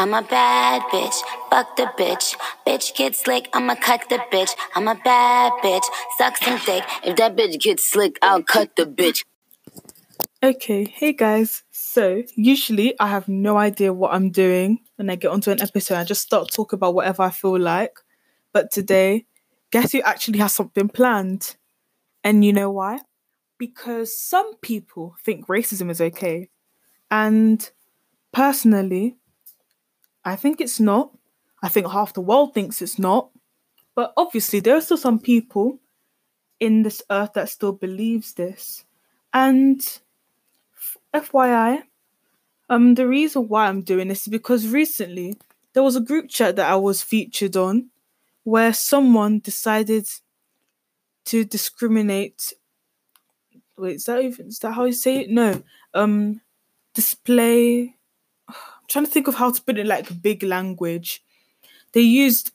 I'm a bad bitch, fuck the bitch. Bitch get slick, I'ma cut the bitch. I'm a bad bitch, suck some dick. If that bitch gets slick, I'll cut the bitch. Okay, hey guys. So, usually I have no idea what I'm doing when I get onto an episode. I just start talking about whatever I feel like. But today, guess who actually has something planned? And you know why? Because some people think racism is okay. And personally, I think it's not. I think half the world thinks it's not. But obviously, there are still some people in this earth that still believes this. And FYI, um, the reason why I'm doing this is because recently there was a group chat that I was featured on where someone decided to discriminate. Wait, is that even is that how you say it? No. Um, display trying to think of how to put it like big language. They used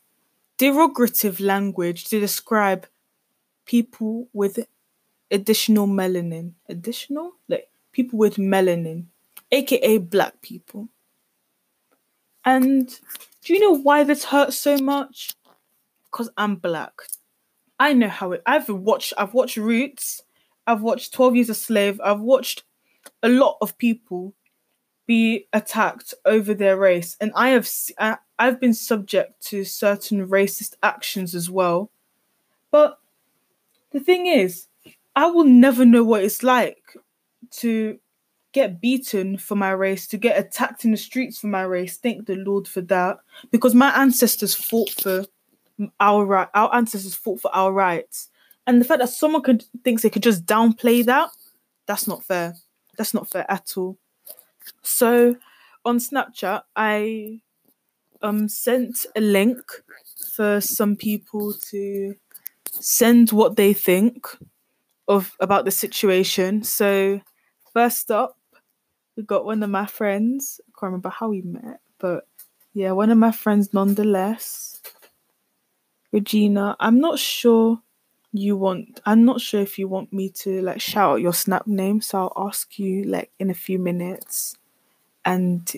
derogative language to describe people with additional melanin. Additional? Like people with melanin, aka black people. And do you know why this hurts so much? Because I'm black. I know how it I've watched I've watched Roots, I've watched 12 Years a Slave, I've watched a lot of people be attacked over their race. And i have i've been subject to certain racist actions as well. But the thing is i will never know what it's like to get beaten for my race to get attacked in the streets for my race. Thank the lord for that. Because my ancestors fought for our right our ancestors fought for our rights. And the fact that someone could thinks they could just downplay that that's not fair. That's not fair at all so on Snapchat, I um sent a link for some people to send what they think of about the situation. So first up, we got one of my friends. I can't remember how we met, but yeah, one of my friends nonetheless. Regina, I'm not sure you want I'm not sure if you want me to like shout out your snap name, so I'll ask you like in a few minutes and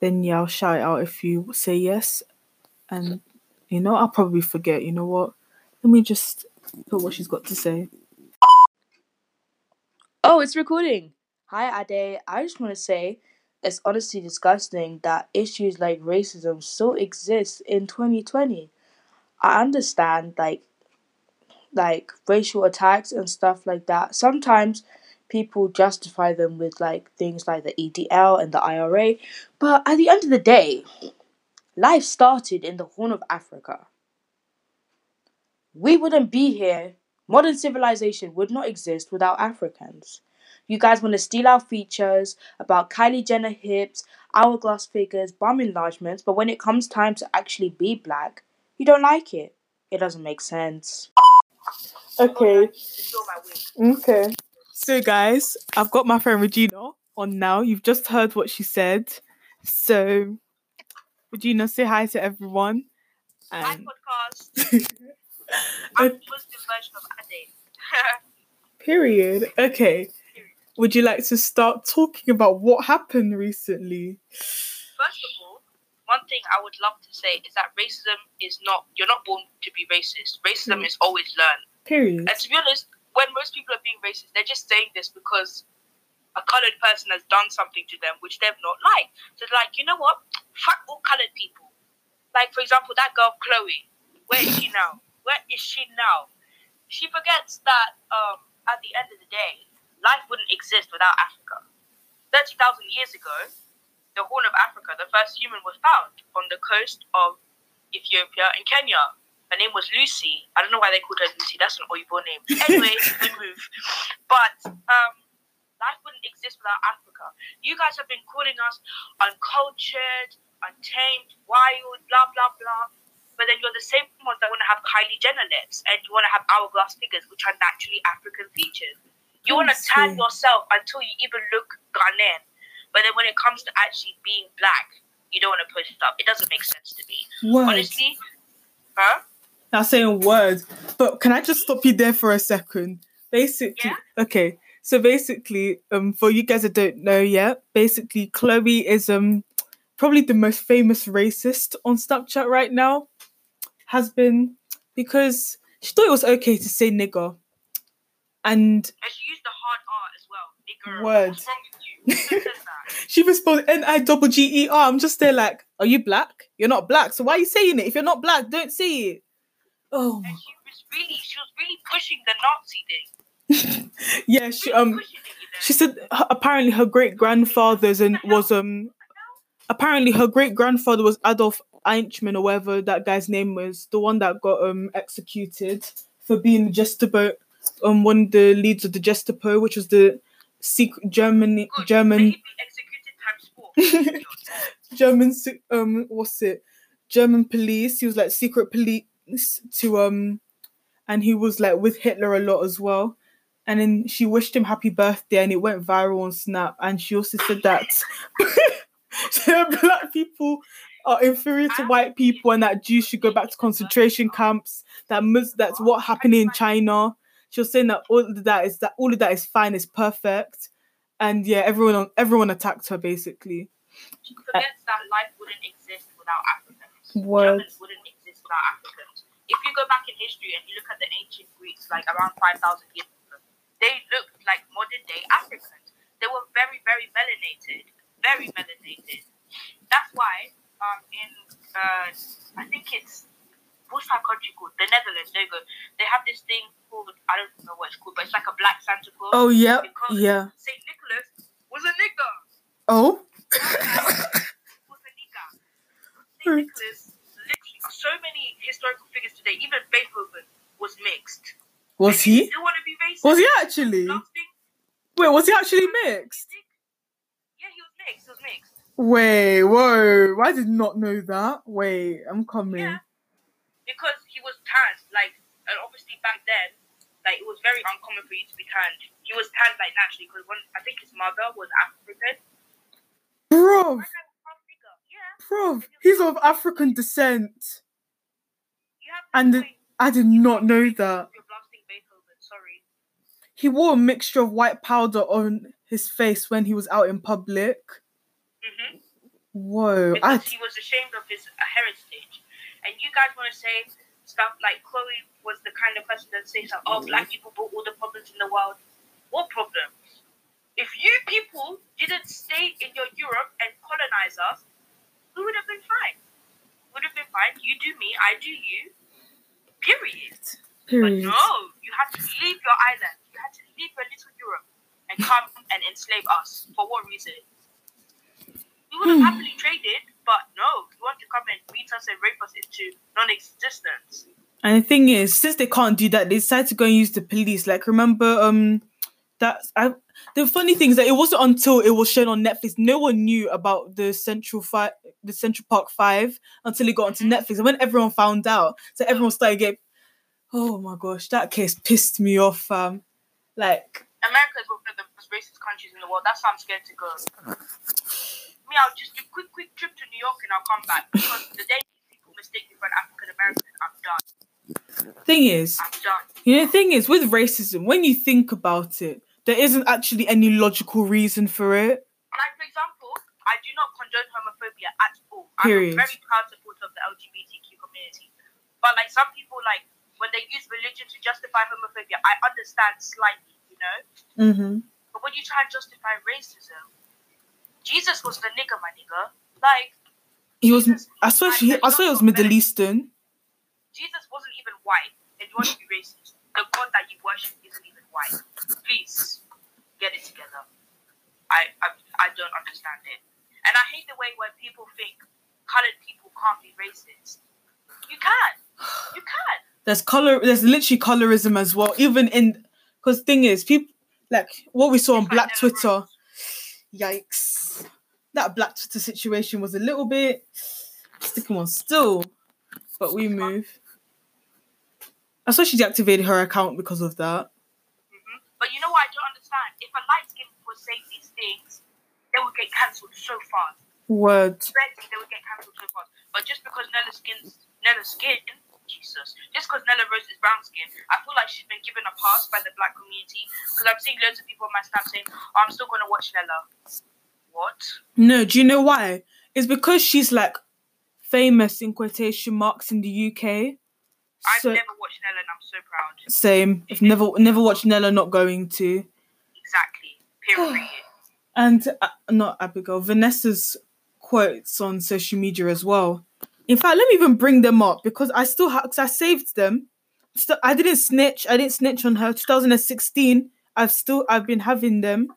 then yeah, I'll shout it out if you say yes. And you know, I'll probably forget, you know what? Let me just put what she's got to say. Oh, it's recording. Hi Ade. I just want to say it's honestly disgusting that issues like racism still exist in 2020. I understand like like racial attacks and stuff like that. Sometimes people justify them with like things like the EDL and the IRA, but at the end of the day, life started in the Horn of Africa. We wouldn't be here. Modern civilization would not exist without Africans. You guys want to steal our features about Kylie Jenner hips, hourglass figures, bum enlargements, but when it comes time to actually be black, you don't like it. It doesn't make sense. Okay. Okay. So, guys, I've got my friend Regina on now. You've just heard what she said. So, Regina, say hi to everyone. And... Hi, podcast. I'm the Muslim version of Ade. Period. Okay. Would you like to start talking about what happened recently? First of all, one thing I would love to say is that racism is not, you're not born to be racist. Racism mm. is always learned. Period. And to be honest, when most people are being racist, they're just saying this because a colored person has done something to them which they've not liked. So it's like, you know what? Fuck all colored people. Like for example, that girl Chloe. Where is she now? Where is she now? She forgets that um, at the end of the day, life wouldn't exist without Africa. Thirty thousand years ago, the Horn of Africa, the first human was found on the coast of Ethiopia and Kenya. Her name was Lucy. I don't know why they called her Lucy. That's an Oibo name. Anyway, we move. But um, life wouldn't exist without Africa. You guys have been calling us uncultured, untamed, wild, blah blah blah. But then you're the same ones that want to have Kylie Jenner lips and you want to have hourglass figures, which are naturally African features. You want to tan yourself until you even look Ghanaian. But then when it comes to actually being black, you don't want to push it up. It doesn't make sense to me. What? Honestly, huh? Not saying words, but can I just stop you there for a second? Basically, yeah? okay. So basically, um, for you guys that don't know yet, basically Chloe is um probably the most famous racist on Snapchat right now has been because she thought it was okay to say nigger. And And she used the hard R as well. Nigger. Word. What's wrong with you? Who says that? she spelled N I double G E R. I'm just there like, are you black? You're not black. So why are you saying it? If you're not black, don't say it. Oh And she was really, she was really pushing the Nazi thing. yeah, she Really um it, you know? she said her, apparently her great grandfather's and was um apparently her great grandfather was Adolf Eichmann or whatever that guy's name was, the one that got um executed for being the Gestapo, um one of the leads of the Gestapo, which was the secret Germany Good. German They executed times four. German um what's it German police. He was like secret police to um, and he was like with Hitler a lot as well. And then she wished him happy birthday, and it went viral on Snap. And she also said that black people are inferior to white people, and that Jews should go back to concentration camps. That Mus- that's what happened in China. She was saying that all of that is that all of that is fine, is perfect, and yeah, everyone everyone attacked her basically. She forgets that life wouldn't exist without Africans. Word. Germans wouldn't exist without Africans. If you go back in history and you look at the ancient Greeks, like around 5,000 years ago, they looked like modern day Africans. They were very, very melanated. Very melanated. That's why um, in, uh, I think it's, what's that country called? The Netherlands. There you go. They have this thing called, I don't know what it's called, but it's like a black Santa Claus. Oh yeah, Because yeah. St. Nicholas was a nigger. Oh, was a nigger. St. Nicholas, literally, so many historical figures today, even Beethoven was mixed. was he? still want to be racist? Was he actually? Wait, was he actually mixed? Yeah, he was mixed. He was mixed. Wait, whoa! I did not know that. Wait, I'm coming. Yeah. Because he was tanned, like, and obviously back then, like, it was very uncommon for you to be tanned. He was tanned, like, naturally, because when I think his mother was African. Bro, My guy was half nigger. Yeah. bro, he's of African descent. You have to And the- I did not know that. You're blasting Beethoven, sorry. He wore a mixture of white powder on his face when he was out in public. Mm-hmm. Whoa, because I he was ashamed of his uh, heritage. And you guys want to say stuff like Chloe was the kind of person that says, that, "Oh, black people brought all the problems in the world." What problems? If you people didn't stay in your Europe and colonize us, we would have been fine. Would have been fine. You do me, I do you. Period. But no, you had to leave your island. You had to leave your little Europe and come and enslave us. For what reason? We would have hmm. happily traded, but no, you want to come and beat us and rape us into non-existence. And the thing is, since they can't do that, they decide to go and use the police. Like, remember, um, that I. The funny thing is that it wasn't until it was shown on Netflix, no one knew about the Central Five, the Central Park Five, until it got onto Netflix. And when everyone found out, so everyone started getting, oh my gosh, that case pissed me off, fam. Like, America is one of the most racist countries in the world. That's why I'm scared to go. Me, I'll just do a quick, quick trip to New York and I'll come back because the day people mistake me for an African American, I'm done. thing is, I'm done. you know, the thing is with racism, when you think about it, there isn't actually any logical reason for it. Like, for example, I do not condone homophobia at all. Period. I'm a very proud supporter of the LGBTQ community. But, like, some people, like, when they use religion to justify homophobia, I understand slightly, you know? Mm-hmm. But when you try and justify racism, Jesus was the nigger, my nigga. Like, He was. Jesus I swear. like He, I swear it was Middle. Eastern. Jesus wasn't even white, and you want to be racist. The God that you worship isn't even white. Please get it together. I, I I don't understand it, and I hate the way when people think colored people can't be racist. You can, you can. There's color. There's literally colorism as well. Even in because thing is, people like what we saw on Black Twitter. Rose. Yikes! That Black Twitter situation was a little bit sticking on still, but we move. I saw she deactivated her account because of that. hmm But you know what I don't understand? If a light skin was say these things, they would get cancelled so fast. Word. They would get cancelled so fast. But just because Nella skin's Nella skin, Jesus, just because Nella Rose is brown skin, I feel like she's been given a pass by the black community. Because I'm seeing loads of people on my snap saying, oh, "I'm still gonna watch Nella." What? No, do you know why? It's because she's like famous in quotation marks in the UK. I've So never watched Nella, and I'm so proud. same. I've never never watched Nella not going to. Exactly. Period. And uh, not Abigail, Vanessa's quotes on social media as well. In fact, let me even bring them up because I still have, because I saved them. Still, I didn't snitch. I didn't snitch on her. 2016. I've still, I've been having them.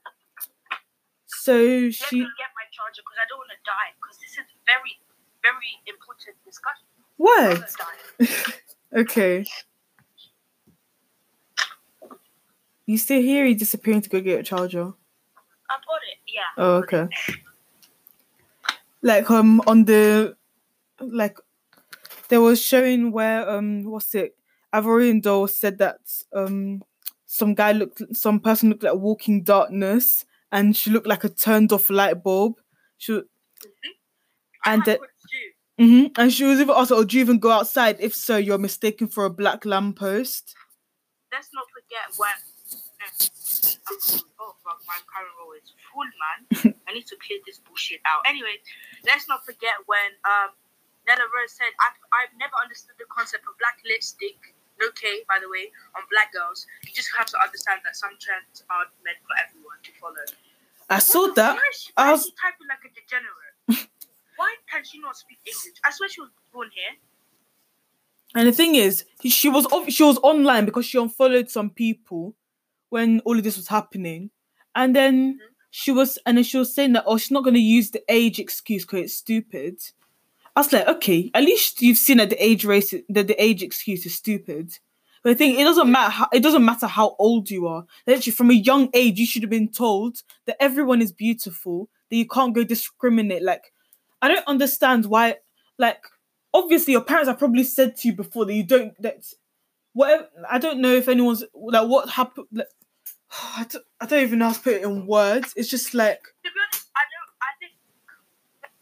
So Let she, me get my charger because I don't want to die. Because this is very, very important discussion. What? Okay. You still here? You disappearing to go get a charger? I got it. Yeah. Oh, okay. Like um on the like there was showing where um what's it Ivorian Doll said that um some guy looked some person looked like walking darkness and she looked like a turned off light bulb. She I And had the- quotes too. hmm and she was even asked, "Oh, do you even go outside? If so, you're mistaken for a black lamppost." Let's not forget when. Oh fuck, my current roll is full, man. I need to clear this bullshit out. Anyway, let's not forget when um Nella Rose said, I've, "I've never understood the concept of black lipstick." Okay, by the way, on black girls, you just have to understand that some trends aren't meant for everyone to follow. I saw What that. Why is she, I was- she typing like a degenerate? why can she not speak English? I swear she was born here. And the thing is, she was off- she was online because she unfollowed some people when all of this was happening, and then mm-hmm. she was and then she was saying that oh she's not going to use the age excuse because it's stupid. I was like, okay, at least you've seen that the age race that the age excuse is stupid. But I think it doesn't matter. How, it doesn't matter how old you are. Literally, from a young age, you should have been told that everyone is beautiful. That you can't go discriminate. Like, I don't understand why. Like, obviously, your parents have probably said to you before that you don't. That whatever. I don't know if anyone's like what happened. Like, I don't, I don't even know how to put it in words. It's just like to be honest, I don't. I think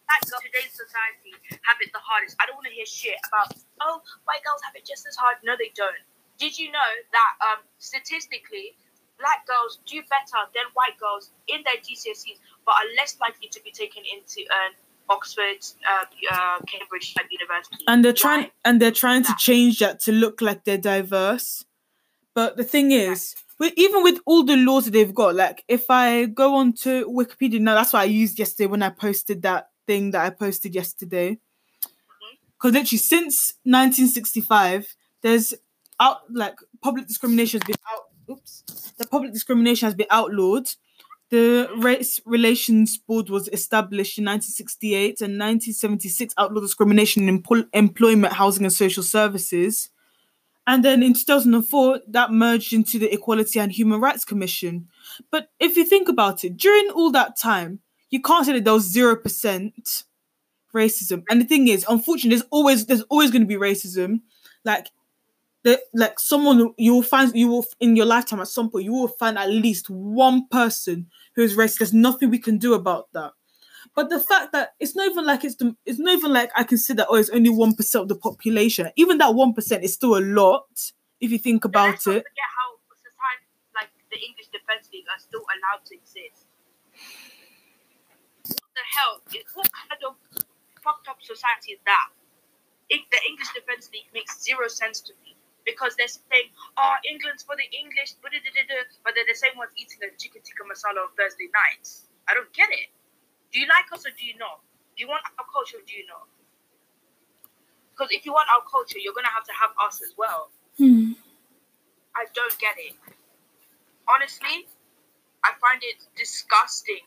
that girl, today's society have it the hardest. I don't want to hear shit about oh white girls have it just as hard. No, they don't. Did you know that um, statistically, black girls do better than white girls in their GCSEs, but are less likely to be taken into an Oxford, uh, uh, Cambridge type university. and they're trying and they're trying to change that to look like they're diverse but the thing is with, even with all the laws that they've got like if i go on to wikipedia now that's what i used yesterday when i posted that thing that i posted yesterday because literally since 1965 there's out like public discrimination has been out oops the public discrimination has been outlawed the Race Relations Board was established in 1968 and 1976 outlawed discrimination in empl- employment, housing, and social services. And then in 2004, that merged into the Equality and Human Rights Commission. But if you think about it, during all that time, you can't say that there was 0% racism. And the thing is, unfortunately, there's always there's always going to be racism. Like the, like someone you will find you will in your lifetime at some point you will find at least one person who is racist. There's nothing we can do about that. But the fact that it's not even like it's the, it's not even like I consider oh it's only one percent of the population. Even that one percent is still a lot if you think about it. forget how society, like the English Defence League, are still allowed to exist. What hell? What kind of fucked up society is that? The English Defence League makes zero sense to me because they're saying, "Oh, England's for the English," but they're the same ones eating a chicken tikka masala on Thursday nights. I don't get it. Do you like us or do you not? Do you want our culture or do you not? Because if you want our culture, you're gonna have to have us as well. Hmm. I don't get it. Honestly, I find it disgusting.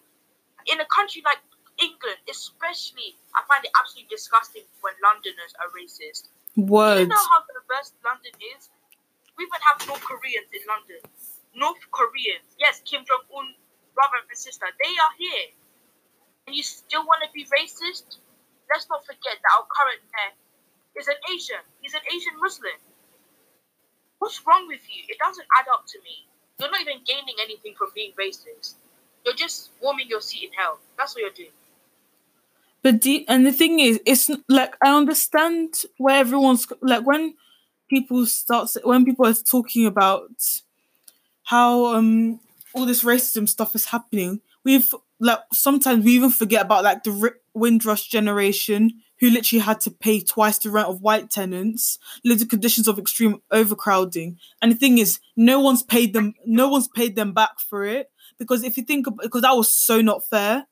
In a country like England, especially, I find it absolutely disgusting when Londoners are racist. Do you know how diverse London is? We even have North Koreans in London. North Koreans, yes, Kim Jong Un brother and sister, they are here. And you still want to be racist? Let's not forget that our current mayor is an Asian. He's an Asian Muslim. What's wrong with you? It doesn't add up to me. You're not even gaining anything from being racist. You're just warming your seat in hell. That's what you're doing. But the and the thing is, it's like I understand where everyone's like when people start when people are talking about how um all this racism stuff is happening. We've like sometimes we even forget about like the Ri- Windrush generation who literally had to pay twice the rent of white tenants, lived in conditions of extreme overcrowding. And the thing is, no one's paid them. No one's paid them back for it because if you think because that was so not fair.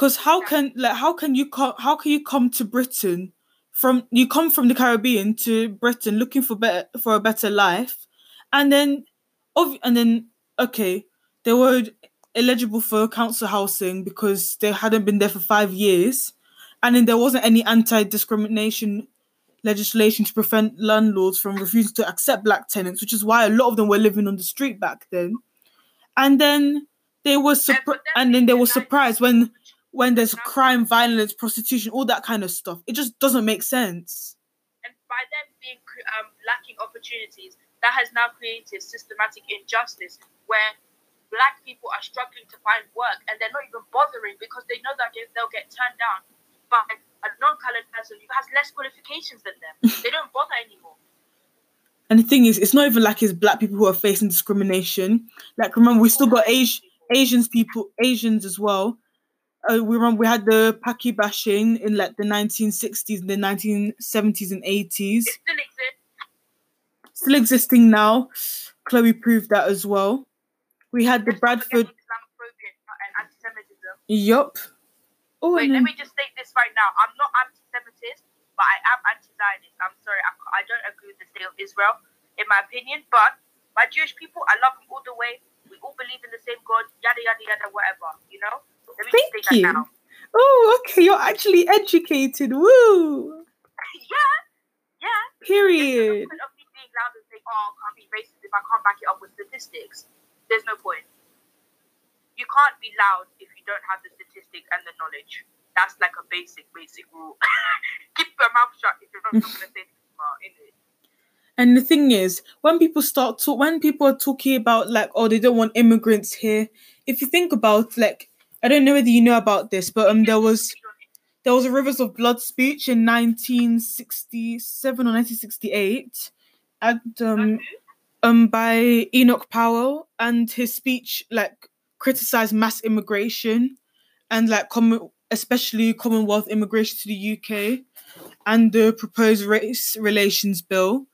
Because how can like how can you come how can you come to Britain from you come from the Caribbean to Britain looking for better for a better life, and then, of and then okay, they were eligible for council housing because they hadn't been there for five years, and then there wasn't any anti-discrimination legislation to prevent landlords from refusing to accept black tenants, which is why a lot of them were living on the street back then. And then they were surprised, and then they were surprised when when there's crime, violence, prostitution, all that kind of stuff. It just doesn't make sense. and by them being um, lacking opportunities, that has now created systematic injustice where black people are struggling to find work and they're not even bothering because they know that they- they'll get turned down by a non-colored person who has less qualifications than them. they don't bother anymore. And the thing is, it's not even like it's black people who are facing discrimination. Like remember, we still got Asi- Asians people, Asians as well. Uh, we remember we had the Paki bashing in like the 1960s and the 1970s and 80s. It still exists. Still existing now. Chloe proved that as well. We had the Let's not forget Bradford. Islamophobia and anti-Semitism. Yup. Oh, Wait, let me just state this right now. I'm not anti-Semitist, but I am anti-Zionist. I'm sorry, I, I don't agree with the state of Israel, in my opinion. But my Jewish people, I love them all the way. We all believe in the same God, yada yada yada, whatever. You know. Let me Thank you. Oh, okay. You're actually educated. Woo. yeah, yeah. There's Period. no point of me being loud and saying, "Oh, I can't be racist if I can't back it up with statistics." There's no point. You can't be loud if you don't have the statistics and the knowledge. That's like a basic, basic rule. Keep your mouth shut if you're not going to say anything. And the thing is, when people start to when people are talking about like, oh, they don't want immigrants here. If you think about like, I don't know whether you know about this, but um, there was there was a Rivers of Blood speech in 1967 or 1968, and um, um, by Enoch Powell, and his speech like criticized mass immigration and like common, especially Commonwealth immigration to the UK, and the proposed race relations bill.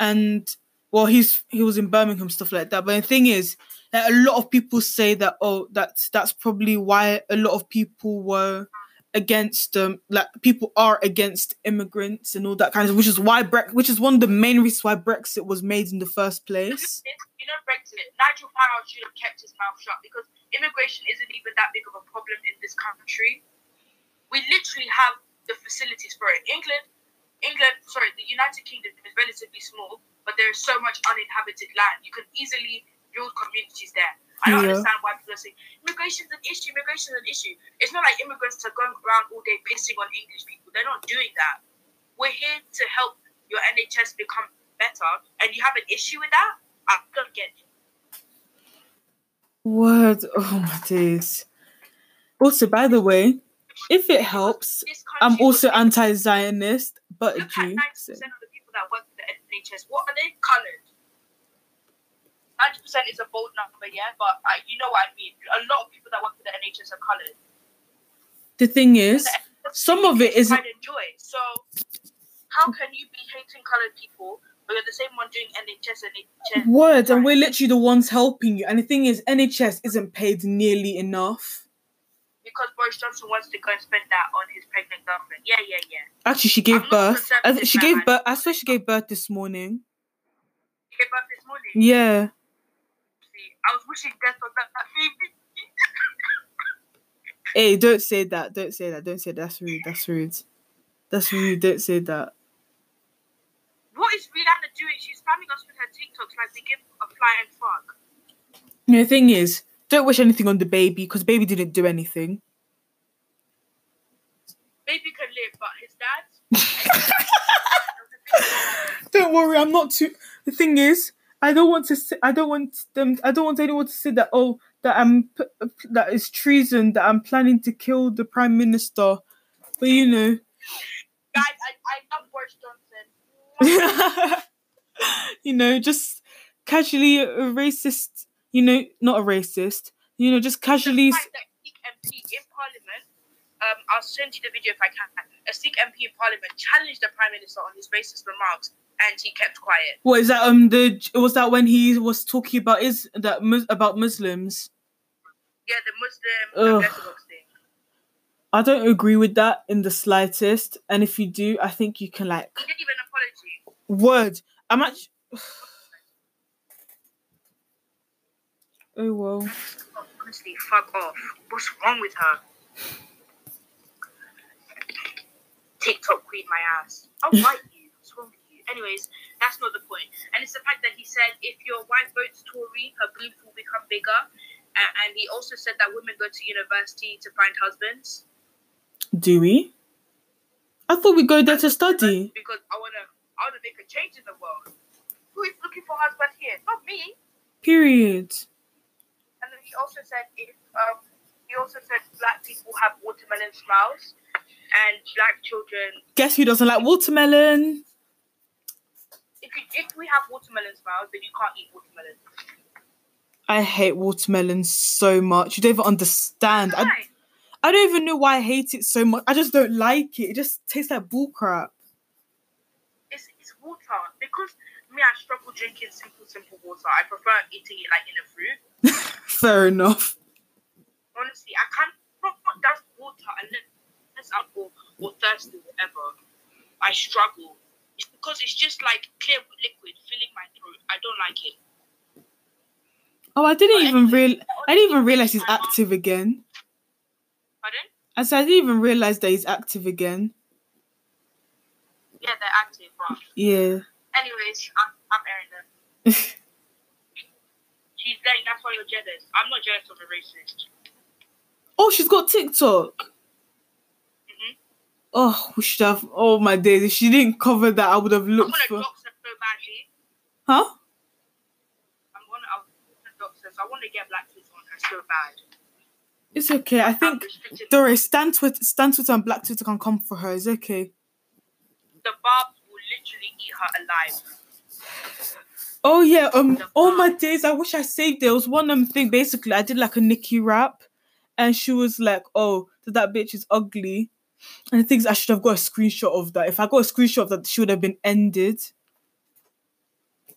And well, he's he was in Birmingham stuff like that. But the thing is, that a lot of people say that oh, that's that's probably why a lot of people were against um like people are against immigrants and all that kind of which is why Brex which is one of the main reasons why Brexit was made in the first place. You know, Brexit. Nigel Farage should have kept his mouth shut because immigration isn't even that big of a problem in this country. We literally have the facilities for it. England, England, sorry, the United Kingdom is relatively small, but there is so much uninhabited land. You can easily build communities there. I don't Yeah. understand why people are saying immigration's an issue. Immigration's an issue. It's not like immigrants are going around all day pissing on English people. They're not doing that. We're here to help your NHS become better, and you have an issue with that. I don't get it. Word, oh my days. Also, by the way, if it helps, I'm also anti-Zionist, but Look at Jew. ninety So. percent of the people that work for the NHS. What are they coloured? Ninety percent is a bold number, yeah, but uh, you know what I mean. A lot of people that work for the NHS are coloured. The thing is, The some of it is isn't. pride and joy. So how can you be hating coloured people, but you're the same one doing NHS and NHS? Word, and we're literally the ones helping you. And the thing is, NHS isn't paid nearly enough. because Boris Johnson wants to go and spend that on his pregnant girlfriend. Yeah, yeah, yeah. Actually, she gave I'm birth. I she gave man. birth. I swear she gave birth this morning. He gave birth this morning. Yeah. I was wishing death on that, that baby. Hey, don't say that. Don't say that. Don't say that. That's rude. That's rude. That's rude. Don't say that. What is Rihanna doing? She's spamming us with her TikToks like they give a flying fuck. The thing is, don't wish anything on the baby because baby didn't do anything. Baby can live, but his dad. Don't worry, I'm not too. The thing is, I don't want to. Say, I don't want them. I don't want anyone to say that. Oh, that I'm that is treason. That I'm planning to kill the prime minister. But you know, Guys, I, I love Boris Johnson. you know, just casually a racist. you know, not a racist, you know, just casually. The fact that a Sikh MP in Parliament, um, I'll send you the video if I can. A Sikh MP in Parliament challenged the Prime Minister on his racist remarks, and he kept quiet. What is that? Um, the was that when he was talking about is that about Muslims? Yeah, the Muslim Ugh. Orthodox thing. I don't agree with that in the slightest. And if you do, I think you can like He didn't even apology. word. I'm actually. Oh well. Honestly, fuck off. What's wrong with her? TikTok queen, my ass. I'll bite you. What's wrong with you? Anyways, that's not the point. And it's the fact that he said if your wife votes Tory, her boobs will become bigger. And he also said that women go to university to find husbands. Do we? I thought we go there to study. Because I wanna, I wanna make a change in the world. Who is looking for husband here? Not me. Period. And then he also said if um, he also said black people have watermelon smiles and black children Guess who doesn't like watermelon? If you, if we have watermelon smiles then you can't eat watermelon. I hate watermelon so much. You don't even understand. I, Why? I don't even know why I hate it so much. I just don't like it. It just tastes like bullcrap. It's, it's water because me I struggle drinking simple simple water. I prefer eating it like in a fruit. Fair enough. Honestly, I can't. Does water unless I'm or, or thirsty or whatever? I struggle. It's because it's just like clear liquid filling my throat. I don't like it. Oh, I didn't But even anyway, real. I didn't even realize he's active again. Pardon? I said I didn't even realize that he's active again. Yeah, they're active, but Yeah. anyways, I'm, I'm airing them. She's saying that's why you're jealous. I'm not jealous of a racist. oh, she's got TikTok. Oh, we should have. Oh my days! If she didn't cover that, I would have I'm looked gonna for. dox her so badly. Huh? I'm gonna, I'm gonna dox her. So I want to get black on her so bad. It's okay. I think. Doris, Stan Twitter, Stan Twitter, and Black Twitter can come for her. It's okay. the barbs will literally eat her alive. Oh yeah. Um. The Oh my days! I wish I saved. There was one um thing. Basically, I did like a Nikki rap, and she was like, "Oh, that bitch is ugly." And the things I should have got a screenshot of that. If I got a screenshot of that, she would have been ended.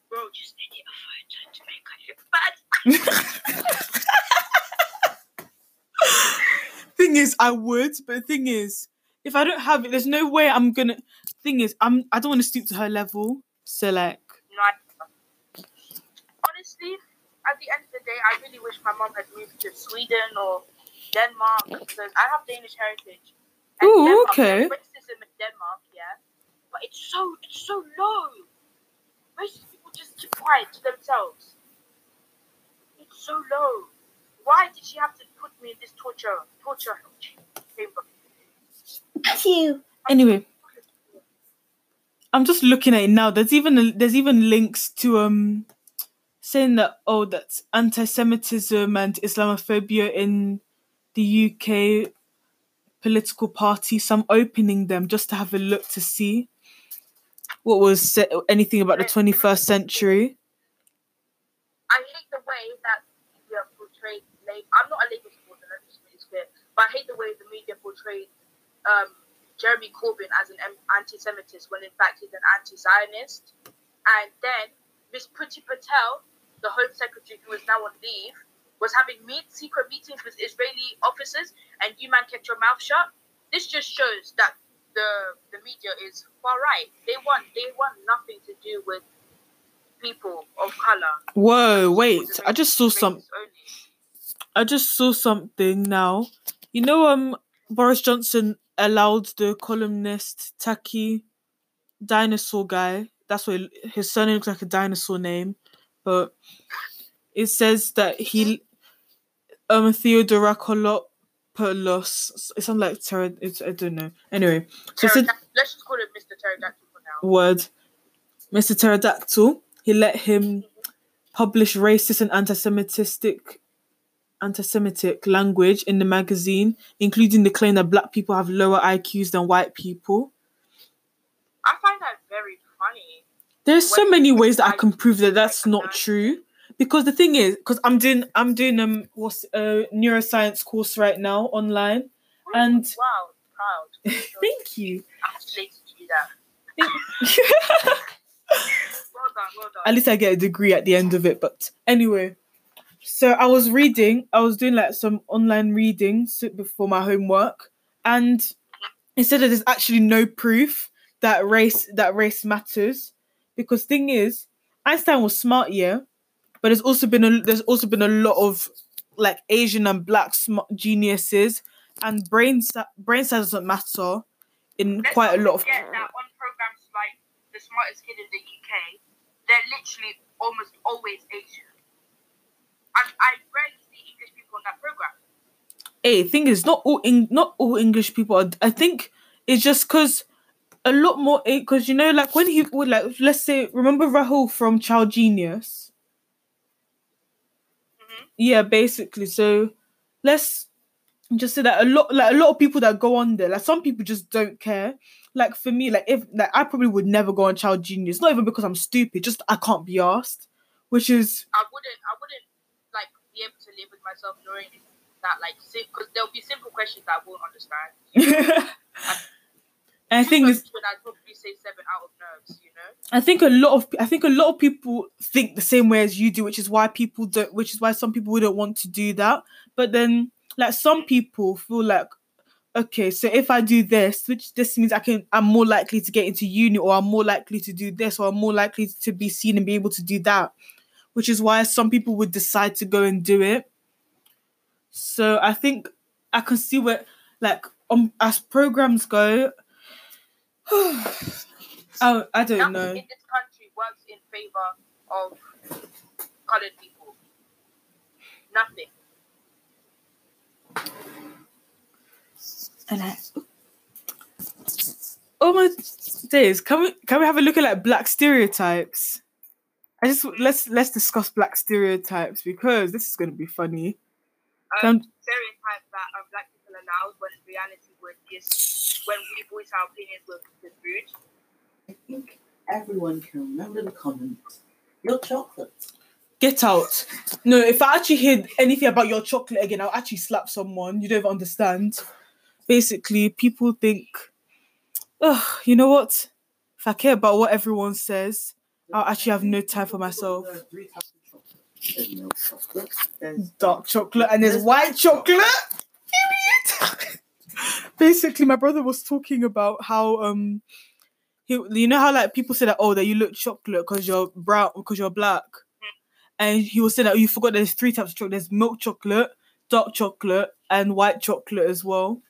Bro, just edit a photo to make her look bad. thing is, I would, but the thing is, if I don't have it, there's no way I'm gonna. Thing is, I'm. I don't want to stoop to her level. So like, Like, honestly, at the end of the day, I really wish my mom had moved to Sweden or Denmark because I have Danish heritage. And Ooh, Denmark, okay. there's Racism in Denmark, yeah, but it's so it's so low. Racist people just keep quiet to themselves. It's so low. Why did she have to put me in this torture torture chamber? You. anyway, I'm just looking at it now. There's even there's even links to um saying that oh that anti-Semitism and Islamophobia in the UK political parties. So I'm opening them just to have a look to see what was anything about the 21st century. I hate the way that media portrayed. I'm not a Labour supporter, let me just make this clear. But I hate the way the media portrayed um, Jeremy Corbyn as an anti-Semitist when in fact he's an anti-Zionist. And then Miss Priti Patel, the Home Secretary who is now on leave, was having meet secret meetings with Israeli officers, and you man kept your mouth shut. This just shows that the the media is far right. They want they want nothing to do with people of color. Whoa, wait! I just saw some. I just saw something now. You know, um, Boris Johnson allowed the columnist Taki Dinosaur guy. That's what his surname looks like a dinosaur name, but it says that he, um, Theodoracopulos. It sounds like. It's I don't know. Anyway, so said let's just call him Mr. Pterodactyl for now. word, Mr. Pterodactyl. He let him publish racist and anti-Semitic anti-Semitic language in the magazine, including the claim that black people have lower IQs than white people. I find that very funny. There's so many ways that I can prove that that's not true. Because the thing is, because I'm doing I'm doing um what's a neuroscience course right now online, and Wow, proud. thank you. I'm too lazy to do that. Well done, well done. at least I get a degree at the end of it. But anyway, so I was reading, I was doing like some online reading before my homework, and instead of there's actually no proof that race that race matters because thing is, Einstein was smart, yeah, but there's also been a there's also been a lot of like Asian and black smart geniuses, and brain si- brain size doesn't matter in Let's quite a lot of forget that on programs like The Smartest Kid in the UK, they're literally almost always Asian. And I rarely see English people on that program. hey, thing is, not all Eng- not all English people. Are, I think it's just because a lot more. Eh, because you know, like when he would like, let's say, remember Rahul from Child Genius? Yeah, basically. So let's just say that a lot, like a lot of people that go on there, like some people just don't care. Like for me, like if like I probably would never go on Child Genius, not even because I'm stupid, just I can't be asked, which is I wouldn't, I wouldn't like be able to live with myself knowing that like because there'll be simple questions that I won't understand. I think When I'd probably say seven out of nerves, you know. I think a lot of I think a lot of people think the same way as you do, which is why people don't which is why some people wouldn't want to do that. But then like some people feel like okay, so if I do this, which this means I can I'm more likely to get into uni or I'm more likely to do this or I'm more likely to be seen and be able to do that. Which is why some people would decide to go and do it. So I think I can see where like um as programs go I, I don't Nothing know. in this country works in favor of colored people. Nothing. And I, oh my days! Can we can we have a look at like black stereotypes? I just let's let's discuss black stereotypes because this is going to be funny. Um, Some- stereotype that um, black people are loud when in reality we're just when we voice our opinions with with rude. I think everyone can remember the comment. Your chocolate. Get out! No, if I actually hear anything about your chocolate again, I'll actually slap someone. You don't even understand. Basically, people think, oh, you know what? If I care about what everyone says, I'll actually have no time for myself. There are three types of chocolate. There's milk chocolate. There's dark chocolate and there's white chocolate. Period. Basically, my brother was talking about how um he you know how like people say that oh that you look chocolate because you're brown because you're black, and he was saying that you forgot there's three types of chocolate. There's milk chocolate, dark chocolate, and white chocolate as well.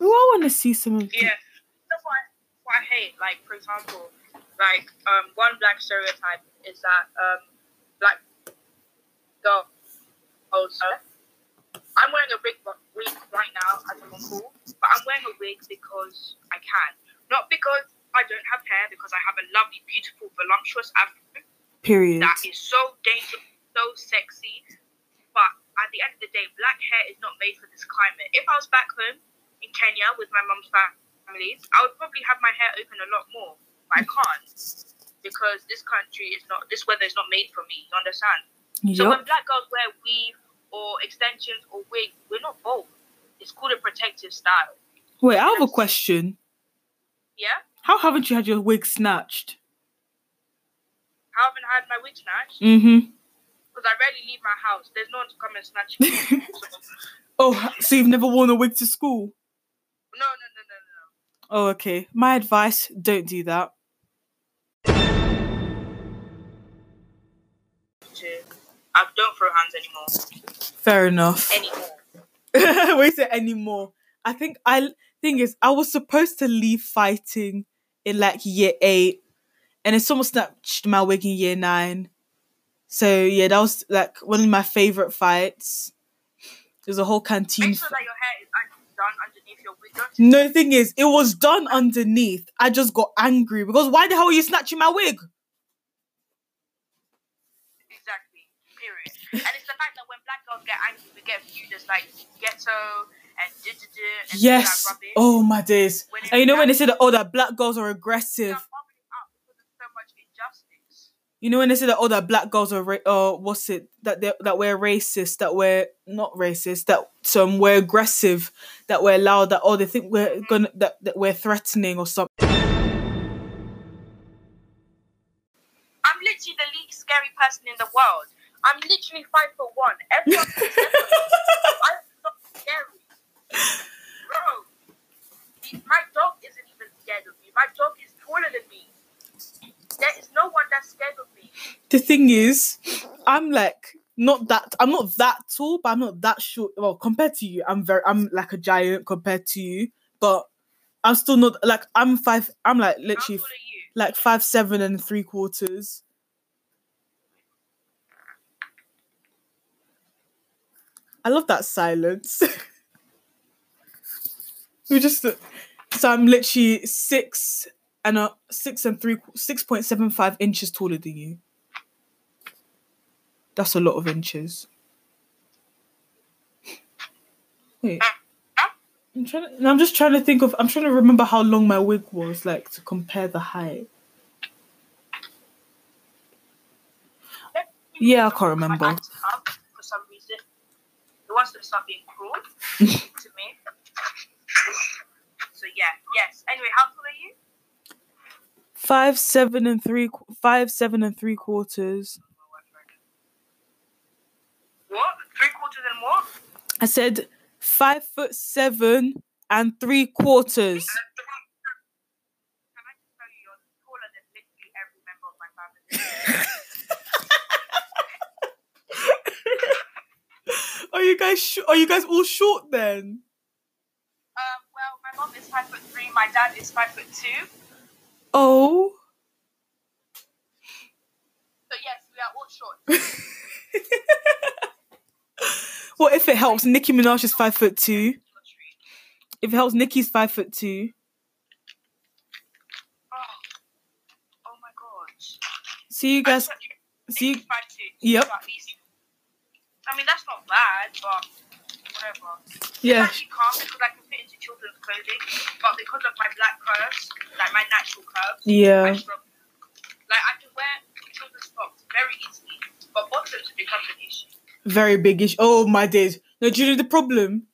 Oh, I want to see some of. Yeah, that's why what I hate. Like for example, like um one black stereotype is that um black girl Oh, also. I'm wearing a wig, wig right now as I'm on call, but I'm wearing a wig because I can, not because I don't have hair. Because I have a lovely, beautiful, voluptuous afro Period. that is so dangerous, so sexy. But at the end of the day, black hair is not made for this climate. If I was back home in Kenya with my mum's families, I would probably have my hair open a lot more. But I can't because this country is not, this weather is not made for me. You understand? So when black girls wear weave or extensions or wigs, we're not bold. It's called a protective style. Wait, I have a question. Yeah? How haven't you had your wig snatched? How haven't I had my wig snatched? Mm-hmm. Because I rarely leave my house. There's no one to come and snatch me. Oh, so you've never worn a wig to school? no, no, no, no, no. Oh, okay. My advice: don't do that. I don't throw hands anymore. Fair enough. Anymore. Wait a anymore. I think I thing is I was supposed to leave fighting in like year eight, and then someone snatched my wig in year nine. So yeah, that was like one of my favorite fights. There's a whole canteen. Make sure that your hair is actually done underneath your wig. Don't you? No thing is, it was done underneath. I just got angry because why the hell are you snatching my wig? Exactly. Period. And it's the fact that when black girls get angry, we get viewed as like ghetto and da-da-da and Yes. Oh my days. And you know when they say that oh that black girls are aggressive. up because of so You know when they say that oh that black girls are ra- uh what's it that they that we're racist that we're not racist that some we're aggressive that we're loud that oh they think we're gonna that, that we're threatening or something. I'm literally the least scary person in the world. I'm literally five foot one. Everyone I'm not scary. Bro, my dog isn't even scared of me. My dog is taller than me. There is no one that's scared of me. The thing is, I'm like not that I'm not that tall, but I'm not that short. Well, compared to you, I'm very I'm like a giant compared to you, but I'm still not like I'm five. I'm like literally like five seven and three quarters. I love that silence. we just so I'm literally six and a six and three six point seven five inches taller than you. That's a lot of inches. Wait. I'm trying to, I'm just trying to think of I'm trying to remember how long my wig was like to compare the height. Yeah, I can't remember. Wants to stop being cruel to me. So yeah, yes. Anyway, how tall are you? Five seven and three five seven and three quarters. What? Three quarters and what? I said five foot seven and three quarters. Can I just tell you, you're taller than literally every member of my family. Are you guys sh- are you guys all short then? Um, well, my mom is five foot three. My dad is five foot two. Oh. So yes, we are all short. What if it helps? Nicki Minaj is five foot two. If it helps, Nicki's five foot two. Oh, oh my god. See you guys. See, five. Yep. So I mean, that's not bad, but whatever. yeah. It's actually calm because I can fit into children's clothing, but because of my black curves, like my natural curves, I Yeah. struggle. Like I can wear children's tops very easily, but bottoms becomes an issue. Very big issue. Oh my days. No, do you know the problem?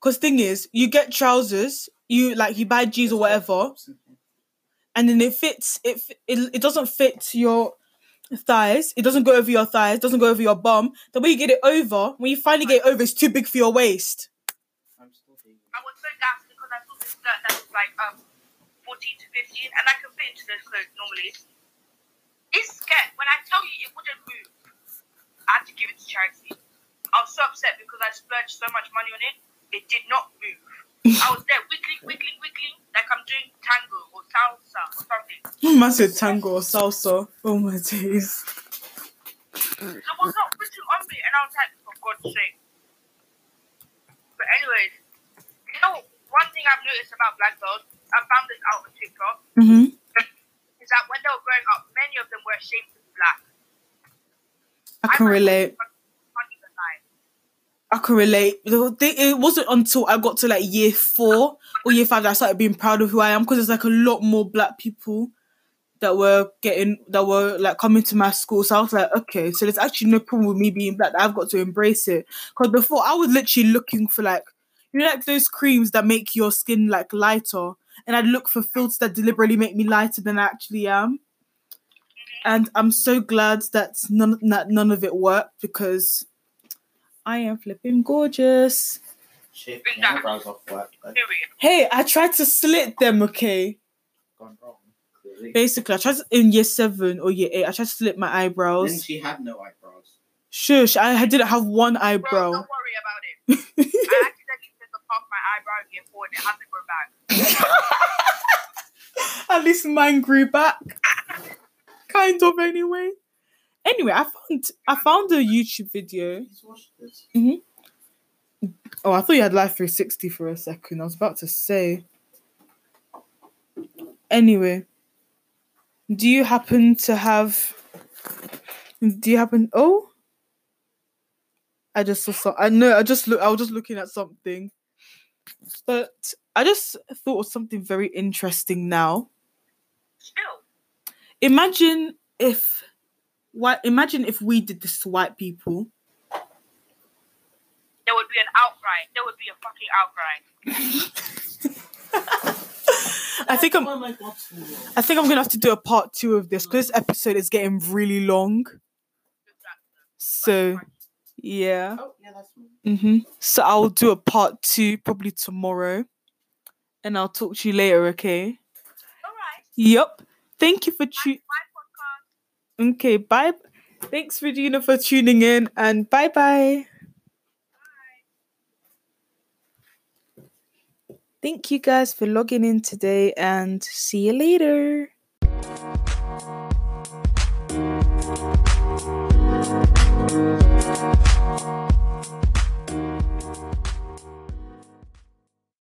Cause thing is, you get trousers, you like you buy jeans or whatever, and then it fits. It it, it doesn't fit your thighs. It doesn't go over your thighs. Doesn't go over your bum. The way you get it over, when you finally get it over, it's too big for your waist. I'm still here. I was so gassed because I saw this skirt that was like um 14 to 15, and I can fit into those clothes normally. This skirt, when I tell you it wouldn't move, I had to give it to charity. I was so upset because I splurged so much money on it. It did not move. I was there wiggling, wiggling, wiggling, like I'm doing tango or salsa or something. Man said tango or salsa. Oh my days. It was not written on me, and I was like, for God's sake. But anyways, you know, one thing I've noticed about black girls, I found this out on TikTok, Mm-hmm. is that when they were growing up, many of them were ashamed to be black. I can relate. I can relate. It wasn't until I got to like year four or year five that I started being proud of who I am because there's like a lot more black people that were getting that were like coming to my school. So I was like, okay, so there's actually no problem with me being black. I've got to embrace it. Because before I was literally looking for like you know like those creams that make your skin like lighter, and I'd look for filters that deliberately make me lighter than I actually am. And I'm so glad that none that none of it worked because I am flipping gorgeous. Shit, my eyebrows off work. Like, Hey, I tried to slit them, okay? gone wrong. Clearly. Basically, I tried to, in year seven or year eight, I tried to slit my Then eyebrows. she had no eyebrows. Shush, I I didn't have one Bro, eyebrow. don't worry about it. I accidentally took a off my eyebrow in year four and it has to grow back. At least mine grew back. Kind of anyway. Anyway, I found I found a YouTube video. Please watch this. Mm-hmm. Oh, I thought you had Life 360 for a second. I was about to say. Anyway, do you happen to have? Do you happen? Oh, I just saw some. I know. I just look. I was just looking at something, but I just thought of something very interesting now. Imagine if white imagine if we did this to white people. There would be an outcry. There would be a fucking outcry. I think I'm I not too long? I think I'm gonna have to do a part two of this because this episode is getting really long. So yeah. Oh, yeah, that's me. hmm So I'll do a part two probably tomorrow. And I'll talk to you later, okay? All right. Yep. Thank you for tu- My podcast. Okay, bye. Thanks, Regina, for tuning in and bye bye. Thank you guys for logging in today and see you later. Bye.